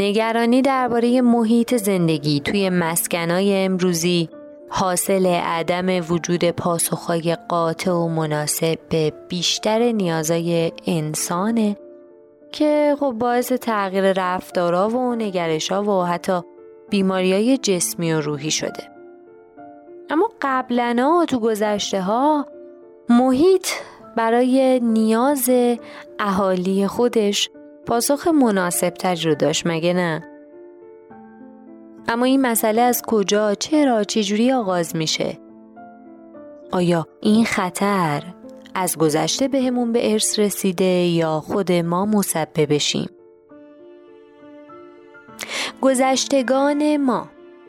نگرانی درباره محیط زندگی توی مسکنای امروزی حاصل عدم وجود پاسخهای قاطع و مناسب به بیشتر نیازهای انسانه که خب باعث تغییر رفتارا و نگرشا و حتی بیماری های جسمی و روحی شده. اما قبلا تو گذشته ها محیط برای نیاز اهالی خودش پاسخ مناسب رو داشت مگه نه؟ اما این مسئله از کجا چرا چجوری آغاز میشه؟ آیا این خطر از گذشته بهمون به ارث رسیده یا خود ما مسببشیم؟ گذشتگان ما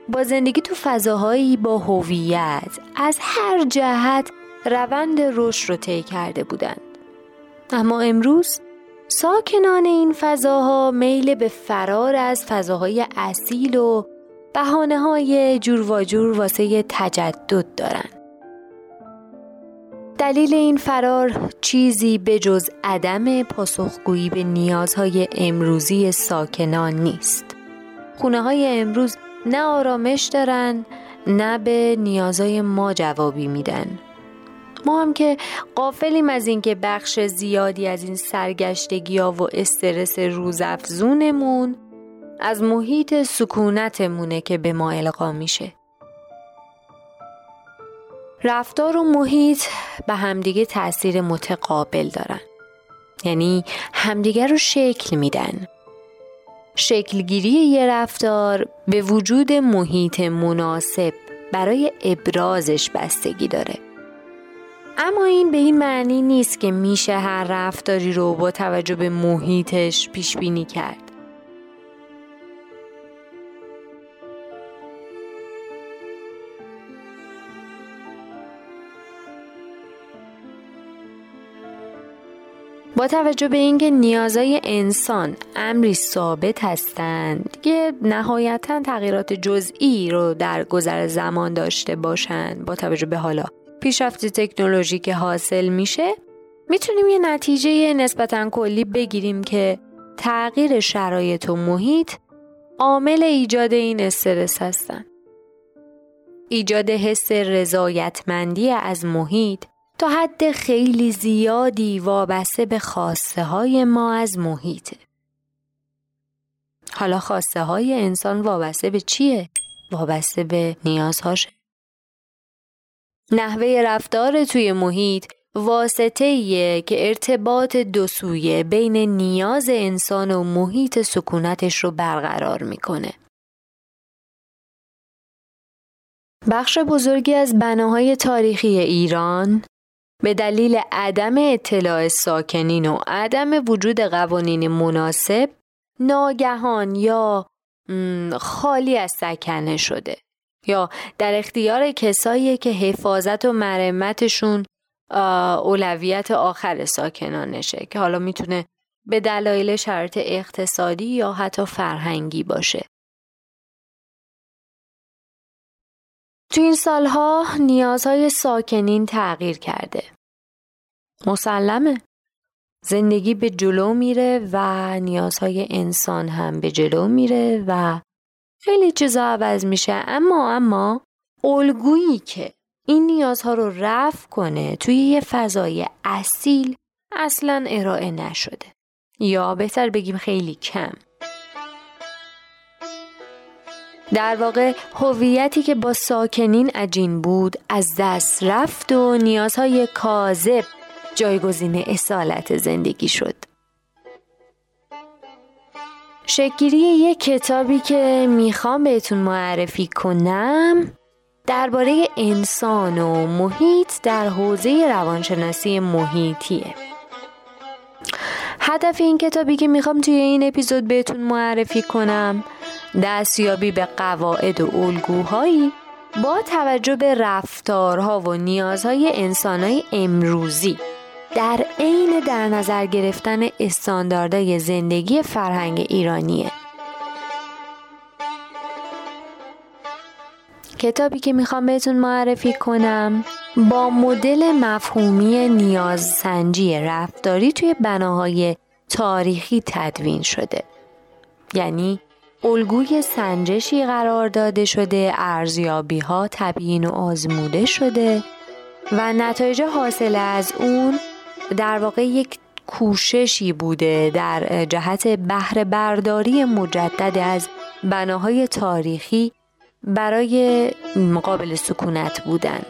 با زندگی تو فضاهایی با هویت از هر جهت روند رشد رو طی کرده بودند اما امروز ساکنان این فضاها میل به فرار از فضاهای اصیل و بحانه های جور و جور واسه تجدد دارن. دلیل این فرار چیزی به جز عدم پاسخگویی به نیازهای امروزی ساکنان نیست. خونه های امروز نه آرامش دارن نه به نیازهای ما جوابی میدن. ما هم که قافلیم از اینکه بخش زیادی از این سرگشتگی ها و استرس روزافزونمون از محیط سکونتمونه که به ما القا میشه. رفتار و محیط به همدیگه تاثیر متقابل دارن. یعنی همدیگه رو شکل میدن. شکلگیری یه رفتار به وجود محیط مناسب برای ابرازش بستگی داره. اما این به این معنی نیست که میشه هر رفتاری رو با توجه به محیطش پیش بینی کرد. با توجه به اینکه نیازهای انسان امری ثابت هستند که نهایتا تغییرات جزئی رو در گذر زمان داشته باشند با توجه به حالا پیشرفت تکنولوژی که حاصل میشه می‌تونیم یه نتیجه نسبتا کلی بگیریم که تغییر شرایط و محیط عامل ایجاد این استرس هستن. ایجاد حس رضایتمندی از محیط تا حد خیلی زیادی وابسته به خواسته های ما از محیطه. حالا خواسته های انسان وابسته به چیه؟ وابسته به نیازهاشه. نحوه رفتار توی محیط واسطه که ارتباط دو سویه بین نیاز انسان و محیط سکونتش رو برقرار می‌کنه. بخش بزرگی از بناهای تاریخی ایران به دلیل عدم اطلاع ساکنین و عدم وجود قوانین مناسب ناگهان یا خالی از سکنه شده. یا در اختیار کسایی که حفاظت و مرمتشون اولویت آخر ساکنانشه که حالا می‌تونه به دلایل شرط اقتصادی یا حتی فرهنگی باشه. تو این سالها نیازهای ساکنین تغییر کرده. مسلمه. زندگی به جلو میره و نیازهای انسان هم به جلو میره و خیلی چیزا عوض میشه. اما اما الگویی که این نیازها رو رفع کنه توی یه فضای اصیل اصلا ارائه نشده. یا بهتر بگیم خیلی کم. در واقع هویتی که با ساکنین عجین بود از دست رفت و نیازهای کاذب جایگزین اصالت زندگی شد. شکلی یک کتابی که می‌خوام بهتون معرفی کنم درباره انسان و محیط در حوزه روانشناسی محیطیه. هدف این کتابی که می‌خوام توی این اپیزود بهتون معرفی کنم دستیابی به قواعد و الگوهایی با توجه به رفتارها و نیازهای انسانهای امروزی. در عین در نظر گرفتن استانداردهای زندگی فرهنگ ایرانیه. کتابی که می‌خوام بهتون معرفی کنم با مدل مفهومی نیاز سنجی رفتاری توی بناهای تاریخی تدوین شده. یعنی الگوی سنجشی قرار داده شده ارزیابی ها تبیین و آزموده شده و نتایج حاصل از اون در واقع یک کوششی بوده در جهت بهره برداری مجدد از بناهای تاریخی برای مقابل سکونت بودن.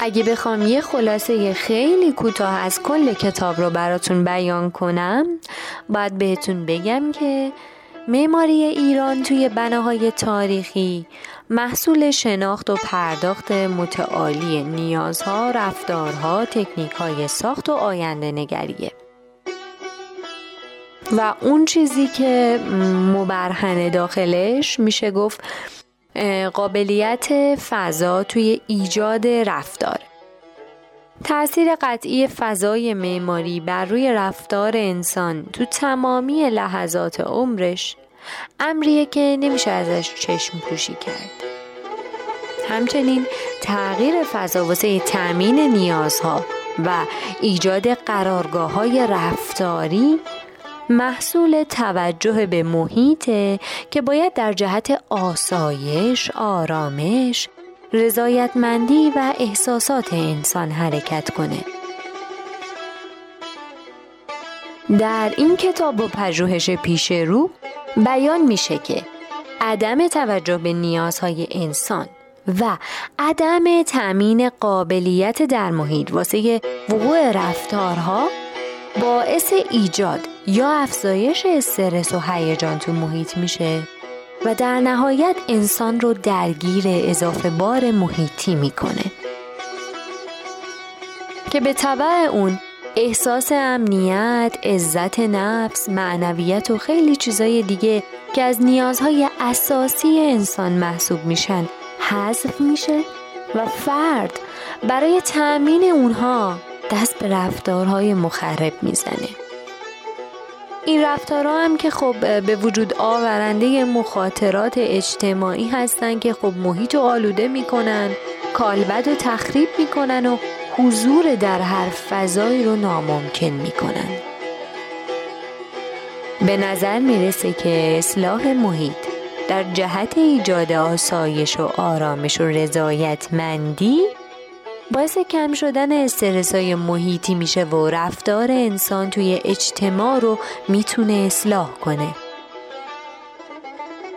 اگه بخوام یه خلاصه خیلی کوتاه از کل کتاب رو براتون بیان کنم باید بهتون بگم که معماری ایران توی بناهای تاریخی محصول شناخت و پرداخت متعالی نیازها، رفتارها، تکنیکهای ساخت و آینده نگریه. و اون چیزی که مبرهن داخلش میشه گفت قابلیت فضا توی ایجاد رفتار تأثیر قطعی فضای معماری بر روی رفتار انسان تو تمامی لحظات عمرش امریه که نمیشه ازش چشم پوشی کرد. همچنین تغییر فضا واسه تأمین نیازها و ایجاد قرارگاه های رفتاری محصول توجه به محیطه که باید در جهت آسایش، آرامش، رضایتمندی و احساسات انسان حرکت کنه. در این کتاب و پژوهش پیش رو بیان میشه که عدم توجه به نیازهای انسان و عدم تأمین قابلیت در محیط واسه وقوع رفتارها باعث ایجاد یا افزایش استرس و هیجان تو محیط میشه و در نهایت انسان رو درگیر اضافه بار محیطی می‌کنه. که به طبع اون احساس امنیت، عزت نفس، معنویت و خیلی چیزای دیگه که از نیازهای اساسی انسان محسوب میشن حذف میشه و فرد برای تأمین اونها دست به رفتارهای مخرب می‌زنه. این رفتارها هم که خب به وجود آورنده مخاطرات اجتماعی هستن که خب محیط و آلوده می‌کنن کالبد و تخریب می‌کنن و حضور در هر فضایی رو ناممکن می‌کنن. به نظر می‌رسه که اصلاح محیط در جهت ایجاد آسایش و آرامش و رضایتمندی باعث کم شدن استرس های محیطی میشه و رفتار انسان توی اجتماع رو می‌تونه اصلاح کنه.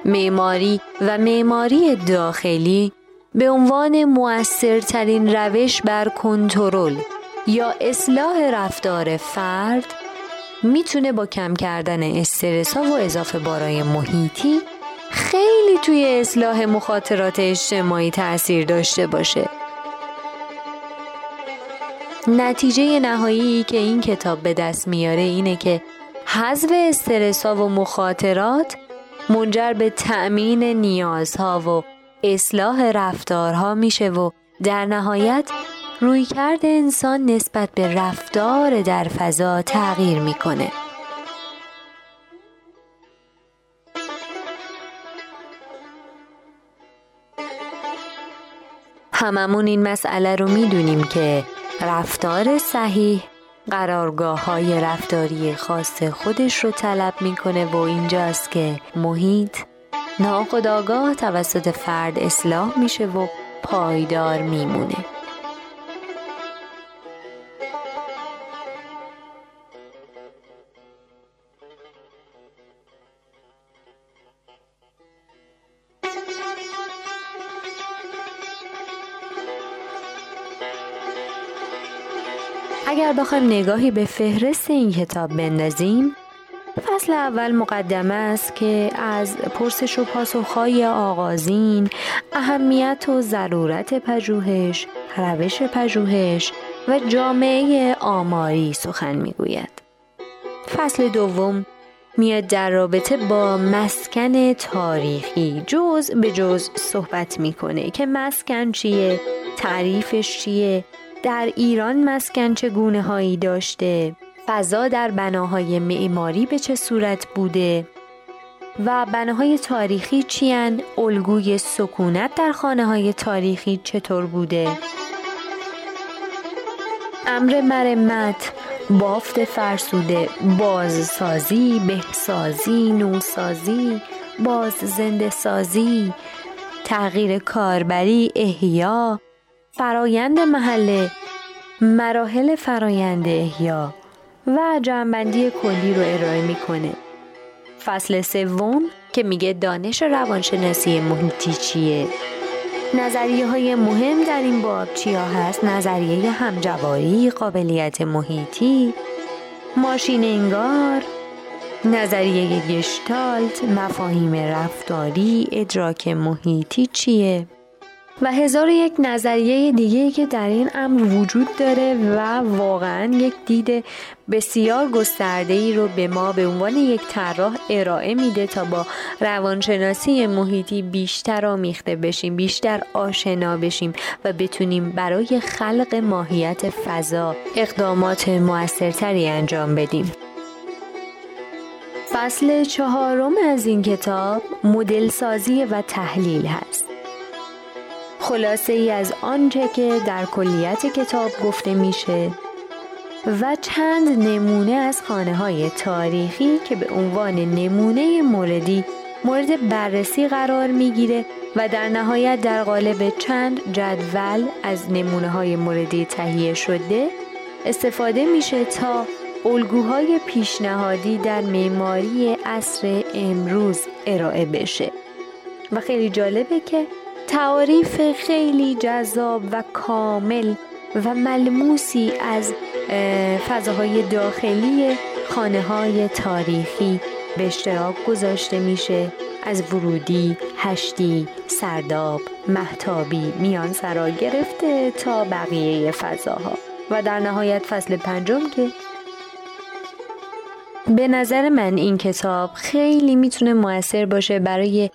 معماری و معماری داخلی به عنوان موثرترین روش بر کنترل یا اصلاح رفتار فرد می‌تونه با کم کردن استرس ها و اضافه بارای محیطی خیلی توی اصلاح مخاطرات اجتماعی تاثیر داشته باشه. نتیجه نهایی که این کتاب به دست میاره اینه که حذف استرسا و مخاطرات منجر به تأمین نیازها و اصلاح رفتارها میشه و در نهایت رویکرد انسان نسبت به رفتار در فضا تغییر می‌کنه. هممون این مسئله رو می‌دونیم که رفتار صحیح قرارگاه های رفتاری خاص خودش رو طلب می‌کنه و اینجاست که محیط ناخداگاه توسط فرد اصلاح میشه و پایدار میمونه. اگر بخوایم نگاهی به فهرست این کتاب بندازیم فصل اول مقدمه است که از پرسش و پاسخهای آغازین اهمیت و ضرورت پژوهش روش پژوهش و جامعه آماری سخن می‌گوید. فصل دوم میاد در رابطه با مسکن تاریخی جز به جز صحبت می‌کنه که مسکن چیه تعریفش چیه در ایران مسکن چه گونه هایی داشته؟ فضا در بناهای معماری به چه صورت بوده؟ و بناهای تاریخی چیان الگوی سکونت در خانه های تاریخی چطور بوده؟ امر مرمت بافت فرسوده بازسازی بهسازی نوسازی باز زنده سازی تغییر کاربری احیا فرایند محله مراحل فرایند احیا و جنبندی کلی رو ارائه می‌کنه. فصل سوم که میگه دانش روانشناسی محیطی چیه؟ نظریه های مهم در این باب چیا هست؟ نظریه همجواری قابلیت محیطی ماشین انگار نظریه گشتالت مفاهیم رفتاری ادراک محیطی چیه؟ و هزار یک نظریه دیگه که در این امر وجود داره و واقعا یک دید بسیار گسترده ای رو به ما به عنوان یک طراح ارائه میده تا با روانشناسی محیطی بیشتر آمیخته بشیم بیشتر آشنا بشیم و بتونیم برای خلق ماهیت فضا اقدامات موثرتری انجام بدیم. فصل چهارم از این کتاب مدل سازی و تحلیل هست. خلاصه ای از آنچه که در کلیت کتاب گفته میشه و چند نمونه از خانه های تاریخی که به عنوان نمونه موردی مورد بررسی قرار می‌گیره و در نهایت در قالب چند جدول از نمونه های موردی تهیه شده استفاده میشه تا الگوهای پیشنهادی در معماری عصر امروز ارائه بشه. و خیلی جالبه که تعاریف خیلی جذاب و کامل و ملموسی از فضاهای داخلی خانه های تاریخی به اشتراک گذاشته میشه. از ورودی، هشتی، سرداب، محتابی، میان سرا گرفته تا بقیه فضاها. و در نهایت فصل پنجم که به نظر من این کتاب خیلی می‌تونه موثر باشه برای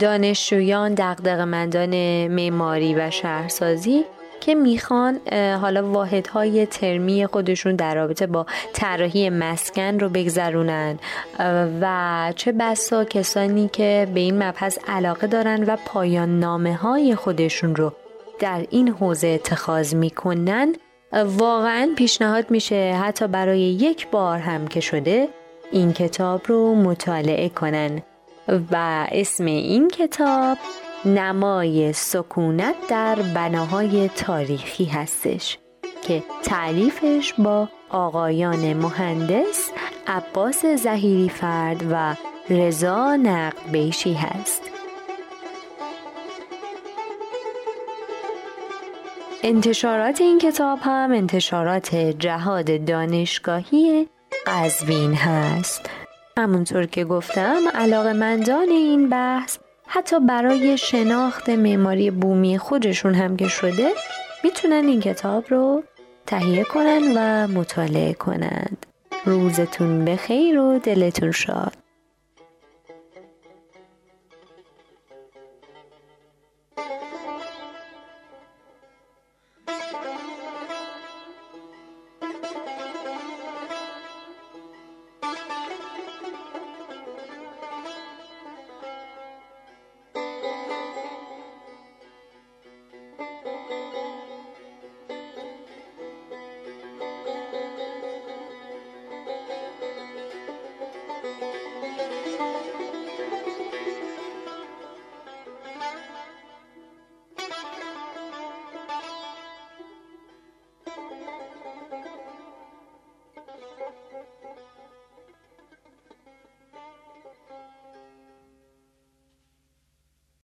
دانشجویان دقدقمندان معماری و شهرسازی که می‌خوان حالا واحدهای ترمی خودشون در رابطه با طراحی مسکن رو بگذرونن. و چه بسا کسانی که به این مبحث علاقه دارن و پایان نامه های خودشون رو در این حوزه اتخاذ می‌کنن واقعا پیشنهاد میشه حتی برای یک بار هم که شده این کتاب رو مطالعه کنن. و اسم این کتاب نمای سکونت در بناهای تاریخی هستش که تعلیفش با آقایان مهندس عباس زهیری فرد و رضا نقد بیشی هست. انتشارات این کتاب هم انتشارات جهاد دانشگاهی قزوین هست. همونطور که گفتم علاقه مندان این بحث حتی برای شناخت معماری بومی خودشون هم که شده می‌تونن این کتاب رو تهیه کنن و مطالعه کنند روزتون بخیر و دلتون شاد.